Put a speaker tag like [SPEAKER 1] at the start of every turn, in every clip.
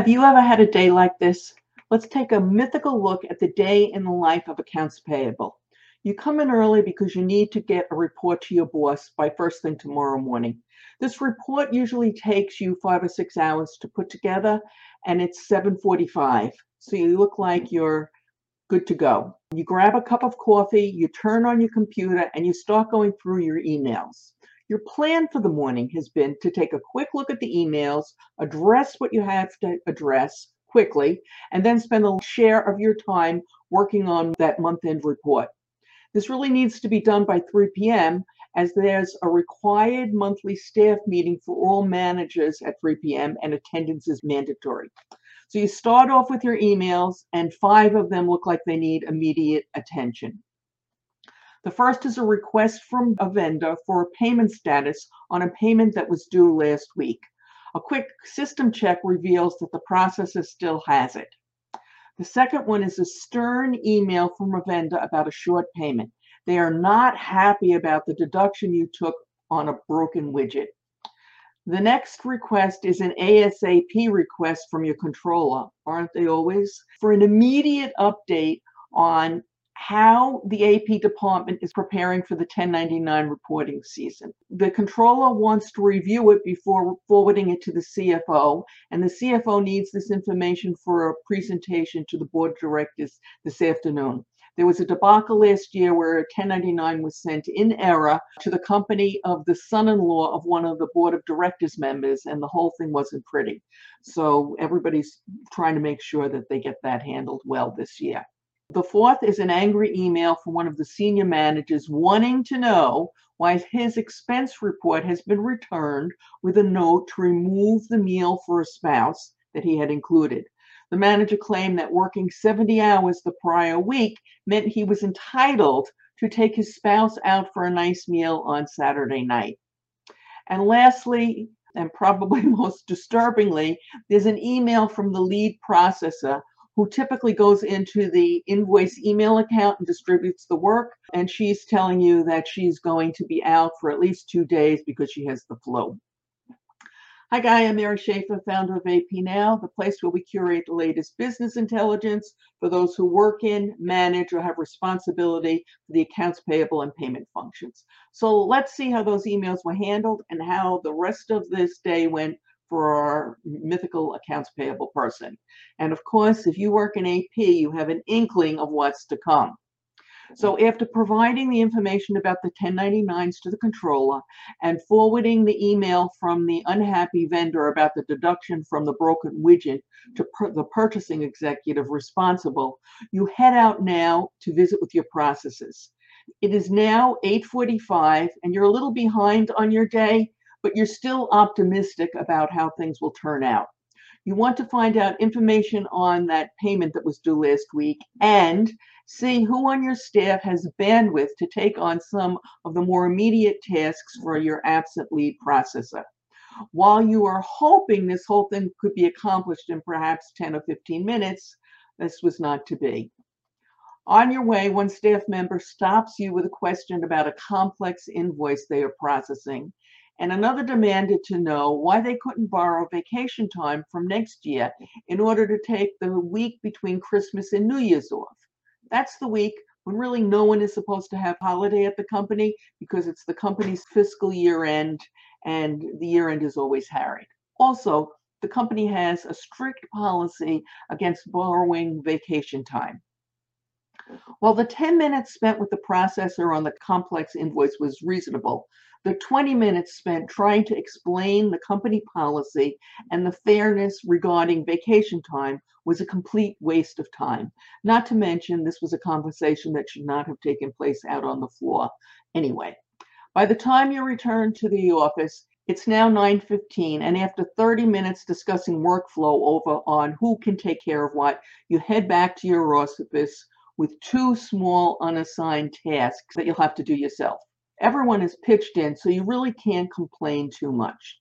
[SPEAKER 1] Have you ever had a day like this? Let's take a mythical look at the day in the life of accounts payable. You come in early because you need to get a report to your boss by first thing tomorrow morning. This report usually takes you five or six hours to put together, and it's 7:45. So you look like you're good to go. You grab a cup of coffee, you turn on your computer, and you start going through your emails. Your plan for the morning has been to take a quick look at the emails, address what you have to address quickly, and then spend a share of your time working on that month end report. This really needs to be done by 3 p.m. as there's a required monthly staff meeting for all managers at 3 p.m. and attendance is mandatory. So you start off with your emails, and five of them look like they need immediate attention. The first is a request from a vendor for a payment status on a payment that was due last week. A quick system check reveals that the processor still has it. The second one is a stern email from a vendor about a short payment. They are not happy about the deduction you took on a broken widget. The next request is an ASAP request from your controller, aren't they always? For an immediate update on how the AP department is preparing for the 1099 reporting season. The controller wants to review it before forwarding it to the CFO, and the CFO needs this information for a presentation to the board of directors this afternoon. There was a debacle last year where a 1099 was sent in error to the company of the son in law of one of the board of directors members, and the whole thing wasn't pretty. So everybody's trying to make sure that they get that handled well this year. The fourth is an angry email from one of the senior managers wanting to know why his expense report has been returned with a note to remove the meal for a spouse that he had included. The manager claimed that working 70 hours the prior week meant he was entitled to take his spouse out for a nice meal on Saturday night. And lastly, and probably most disturbingly, there's an email from the lead processor who typically goes into the invoice email account and distributes the work. And she's telling you that she's going to be out for at least two days because she has the flu. Hi, Guy. I'm Mary Schaeffer, founder of AP Now, the place where we curate the latest business intelligence for those who work in, manage, or have responsibility for the accounts payable and payment functions. So let's see how those emails were handled and how the rest of this day went for our mythical accounts payable person. And of course, if you work in AP, you have an inkling of what's to come. So after providing the information about the 1099s to the controller and forwarding the email from the unhappy vendor about the deduction from the broken widget to per the purchasing executive responsible, you head out now to visit with your processes. It is now 8:45 and you're a little behind on your day, but you're still optimistic about how things will turn out. You want to find out information on that payment that was due last week and see who on your staff has bandwidth to take on some of the more immediate tasks for your absent lead processor. While you are hoping this whole thing could be accomplished in perhaps 10 or 15 minutes, this was not to be. On your way, one staff member stops you with a question about a complex invoice they are processing and another demanded to know why they couldn't borrow vacation time from next year in order to take the week between Christmas and New Year's off. That's the week when really no one is supposed to have holiday at the company because it's the company's fiscal year end and the year end is always harried. Also, the company has a strict policy against borrowing vacation time. While the 10 minutes spent with the processor on the complex invoice was reasonable, the 20 minutes spent trying to explain the company policy and the fairness regarding vacation time was a complete waste of time. Not to mention, this was a conversation that should not have taken place out on the floor anyway. By the time you return to the office, it's now 9:15 and after 30 minutes discussing workflow over on who can take care of what, you head back to your office with two small unassigned tasks that you'll have to do yourself everyone is pitched in, so you really can't complain too much.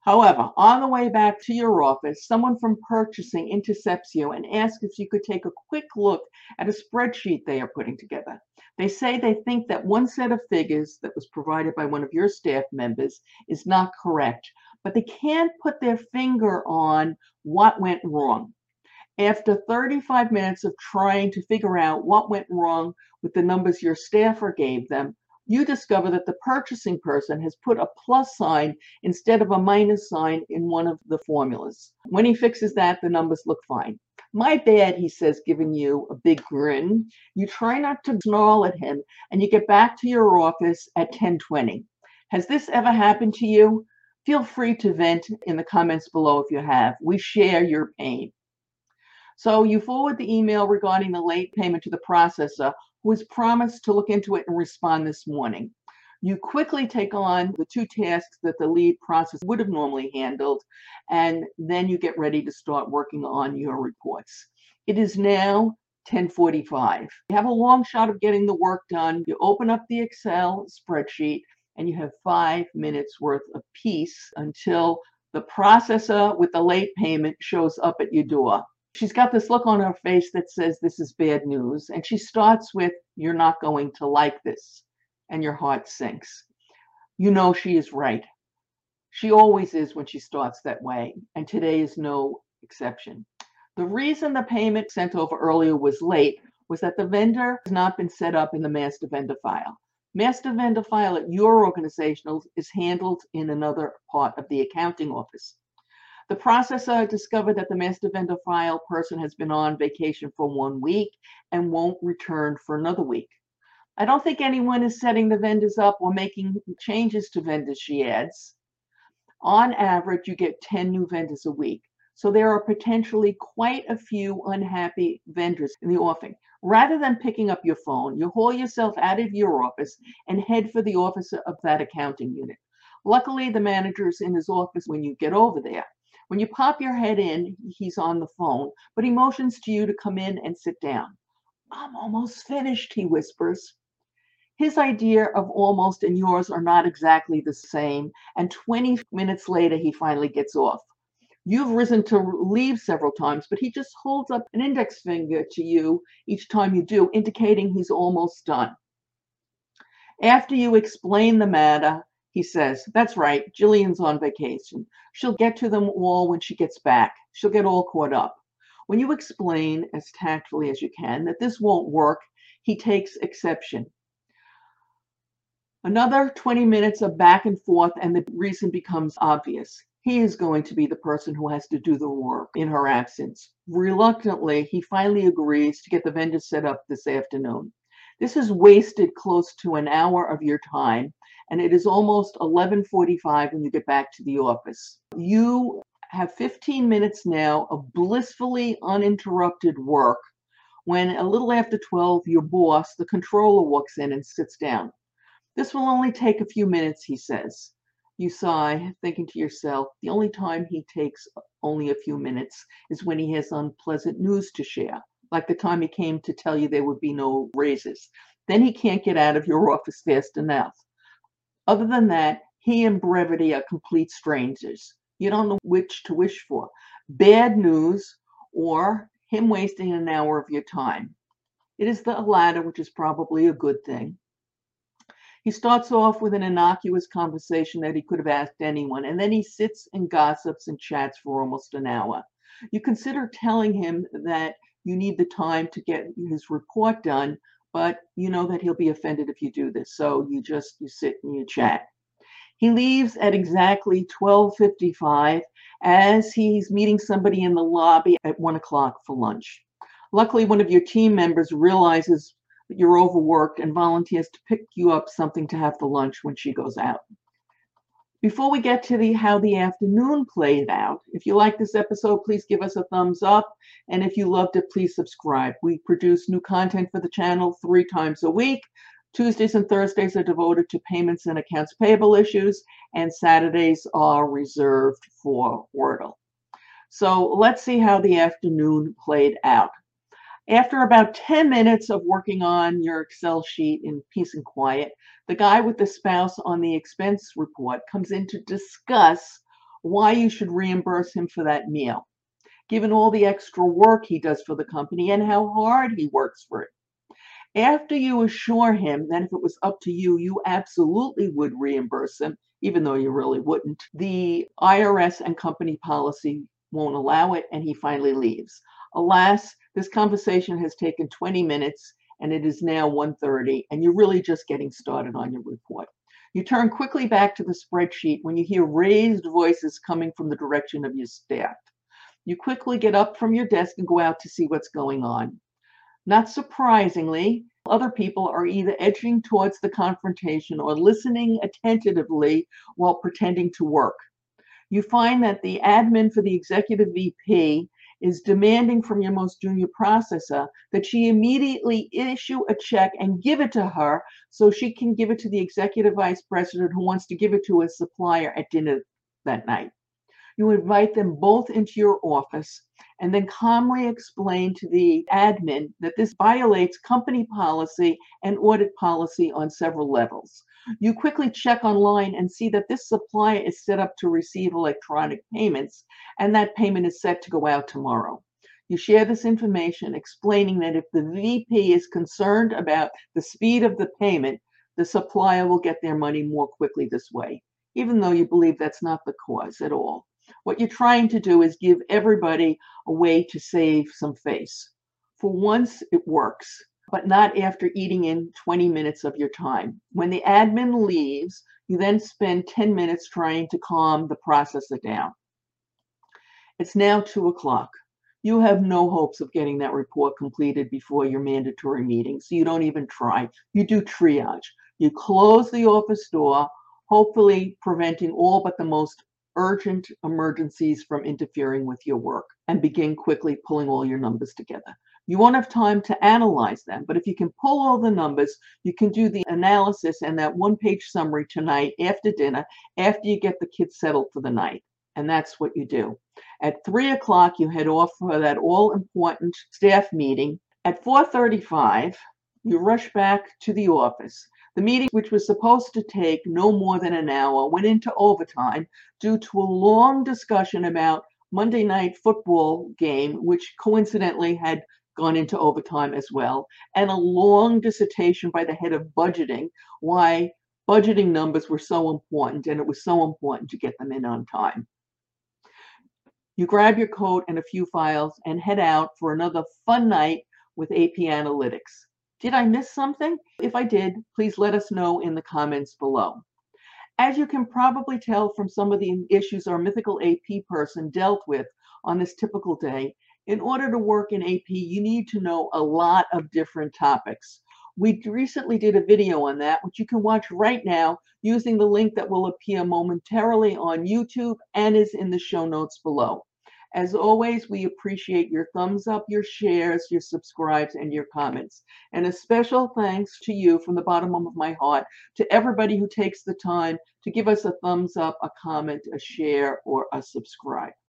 [SPEAKER 1] However, on the way back to your office, someone from purchasing intercepts you and asks if you could take a quick look at a spreadsheet they are putting together. They say they think that one set of figures that was provided by one of your staff members is not correct, but they can't put their finger on what went wrong. After 35 minutes of trying to figure out what went wrong with the numbers your staffer gave them, you discover that the purchasing person has put a plus sign instead of a minus sign in one of the formulas. When he fixes that, the numbers look fine. My bad, he says, giving you a big grin. You try not to snarl at him and you get back to your office at 1020. Has this ever happened to you? Feel free to vent in the comments below if you have. We share your pain. So you forward the email regarding the late payment to the processor who has promised to look into it and respond this morning. You quickly take on the two tasks that the lead process would have normally handled, and then you get ready to start working on your reports. It is now 1045. You have a long shot of getting the work done. You open up the Excel spreadsheet and you have five minutes worth of peace until the processor with the late payment shows up at your door. She's got this look on her face that says this is bad news. And she starts with, You're not going to like this. And your heart sinks. You know she is right. She always is when she starts that way. And today is no exception. The reason the payment sent over earlier was late was that the vendor has not been set up in the master vendor file. Master vendor file at your organization is handled in another part of the accounting office. The processor uh, discovered that the master vendor file person has been on vacation for one week and won't return for another week. I don't think anyone is setting the vendors up or making changes to vendors, she adds. On average, you get 10 new vendors a week. So there are potentially quite a few unhappy vendors in the offing. Rather than picking up your phone, you haul yourself out of your office and head for the office of that accounting unit. Luckily, the manager is in his office when you get over there. When you pop your head in, he's on the phone, but he motions to you to come in and sit down. I'm almost finished, he whispers. His idea of almost and yours are not exactly the same, and 20 minutes later, he finally gets off. You've risen to leave several times, but he just holds up an index finger to you each time you do, indicating he's almost done. After you explain the matter, he says, That's right, Jillian's on vacation. She'll get to them all when she gets back. She'll get all caught up. When you explain as tactfully as you can that this won't work, he takes exception. Another 20 minutes of back and forth, and the reason becomes obvious. He is going to be the person who has to do the work in her absence. Reluctantly, he finally agrees to get the vendor set up this afternoon. This has wasted close to an hour of your time and it is almost 11:45 when you get back to the office. You have 15 minutes now of blissfully uninterrupted work when a little after 12 your boss, the controller walks in and sits down. This will only take a few minutes, he says. You sigh, thinking to yourself, the only time he takes only a few minutes is when he has unpleasant news to share, like the time he came to tell you there would be no raises. Then he can't get out of your office fast enough. Other than that, he and brevity are complete strangers. You don't know which to wish for bad news or him wasting an hour of your time. It is the latter, which is probably a good thing. He starts off with an innocuous conversation that he could have asked anyone, and then he sits and gossips and chats for almost an hour. You consider telling him that you need the time to get his report done, but you know that he'll be offended if you do this. So you just you sit and you chat. He leaves at exactly 12:55 as he's meeting somebody in the lobby at one o'clock for lunch. Luckily, one of your team members realizes that you're overworked and volunteers to pick you up something to have for lunch when she goes out. Before we get to the how the afternoon played out, if you like this episode, please give us a thumbs up. And if you loved it, please subscribe. We produce new content for the channel three times a week. Tuesdays and Thursdays are devoted to payments and accounts payable issues, and Saturdays are reserved for Wordle. So let's see how the afternoon played out. After about 10 minutes of working on your Excel sheet in peace and quiet, the guy with the spouse on the expense report comes in to discuss why you should reimburse him for that meal, given all the extra work he does for the company and how hard he works for it. After you assure him that if it was up to you, you absolutely would reimburse him, even though you really wouldn't. The IRS and company policy won't allow it, and he finally leaves. Alas, this conversation has taken 20 minutes and it is now 1.30 and you're really just getting started on your report. You turn quickly back to the spreadsheet when you hear raised voices coming from the direction of your staff. You quickly get up from your desk and go out to see what's going on. Not surprisingly, other people are either edging towards the confrontation or listening attentively while pretending to work. You find that the admin for the executive VP is demanding from your most junior processor that she immediately issue a check and give it to her so she can give it to the executive vice president who wants to give it to a supplier at dinner that night. You invite them both into your office and then calmly explain to the admin that this violates company policy and audit policy on several levels. You quickly check online and see that this supplier is set up to receive electronic payments and that payment is set to go out tomorrow. You share this information explaining that if the VP is concerned about the speed of the payment, the supplier will get their money more quickly this way, even though you believe that's not the cause at all. What you're trying to do is give everybody a way to save some face. For once, it works, but not after eating in 20 minutes of your time. When the admin leaves, you then spend 10 minutes trying to calm the processor down. It's now 2 o'clock. You have no hopes of getting that report completed before your mandatory meeting, so you don't even try. You do triage. You close the office door, hopefully preventing all but the most urgent emergencies from interfering with your work and begin quickly pulling all your numbers together. You won't have time to analyze them, but if you can pull all the numbers, you can do the analysis and that one page summary tonight after dinner, after you get the kids settled for the night. And that's what you do. At three o'clock, you head off for that all important staff meeting. At 4:35, you rush back to the office. The meeting, which was supposed to take no more than an hour, went into overtime due to a long discussion about Monday night football game, which coincidentally had gone into overtime as well, and a long dissertation by the head of budgeting why budgeting numbers were so important and it was so important to get them in on time. You grab your coat and a few files and head out for another fun night with AP Analytics. Did I miss something? If I did, please let us know in the comments below. As you can probably tell from some of the issues our mythical AP person dealt with on this typical day, in order to work in AP, you need to know a lot of different topics. We recently did a video on that, which you can watch right now using the link that will appear momentarily on YouTube and is in the show notes below. As always, we appreciate your thumbs up, your shares, your subscribes, and your comments. And a special thanks to you from the bottom of my heart to everybody who takes the time to give us a thumbs up, a comment, a share, or a subscribe.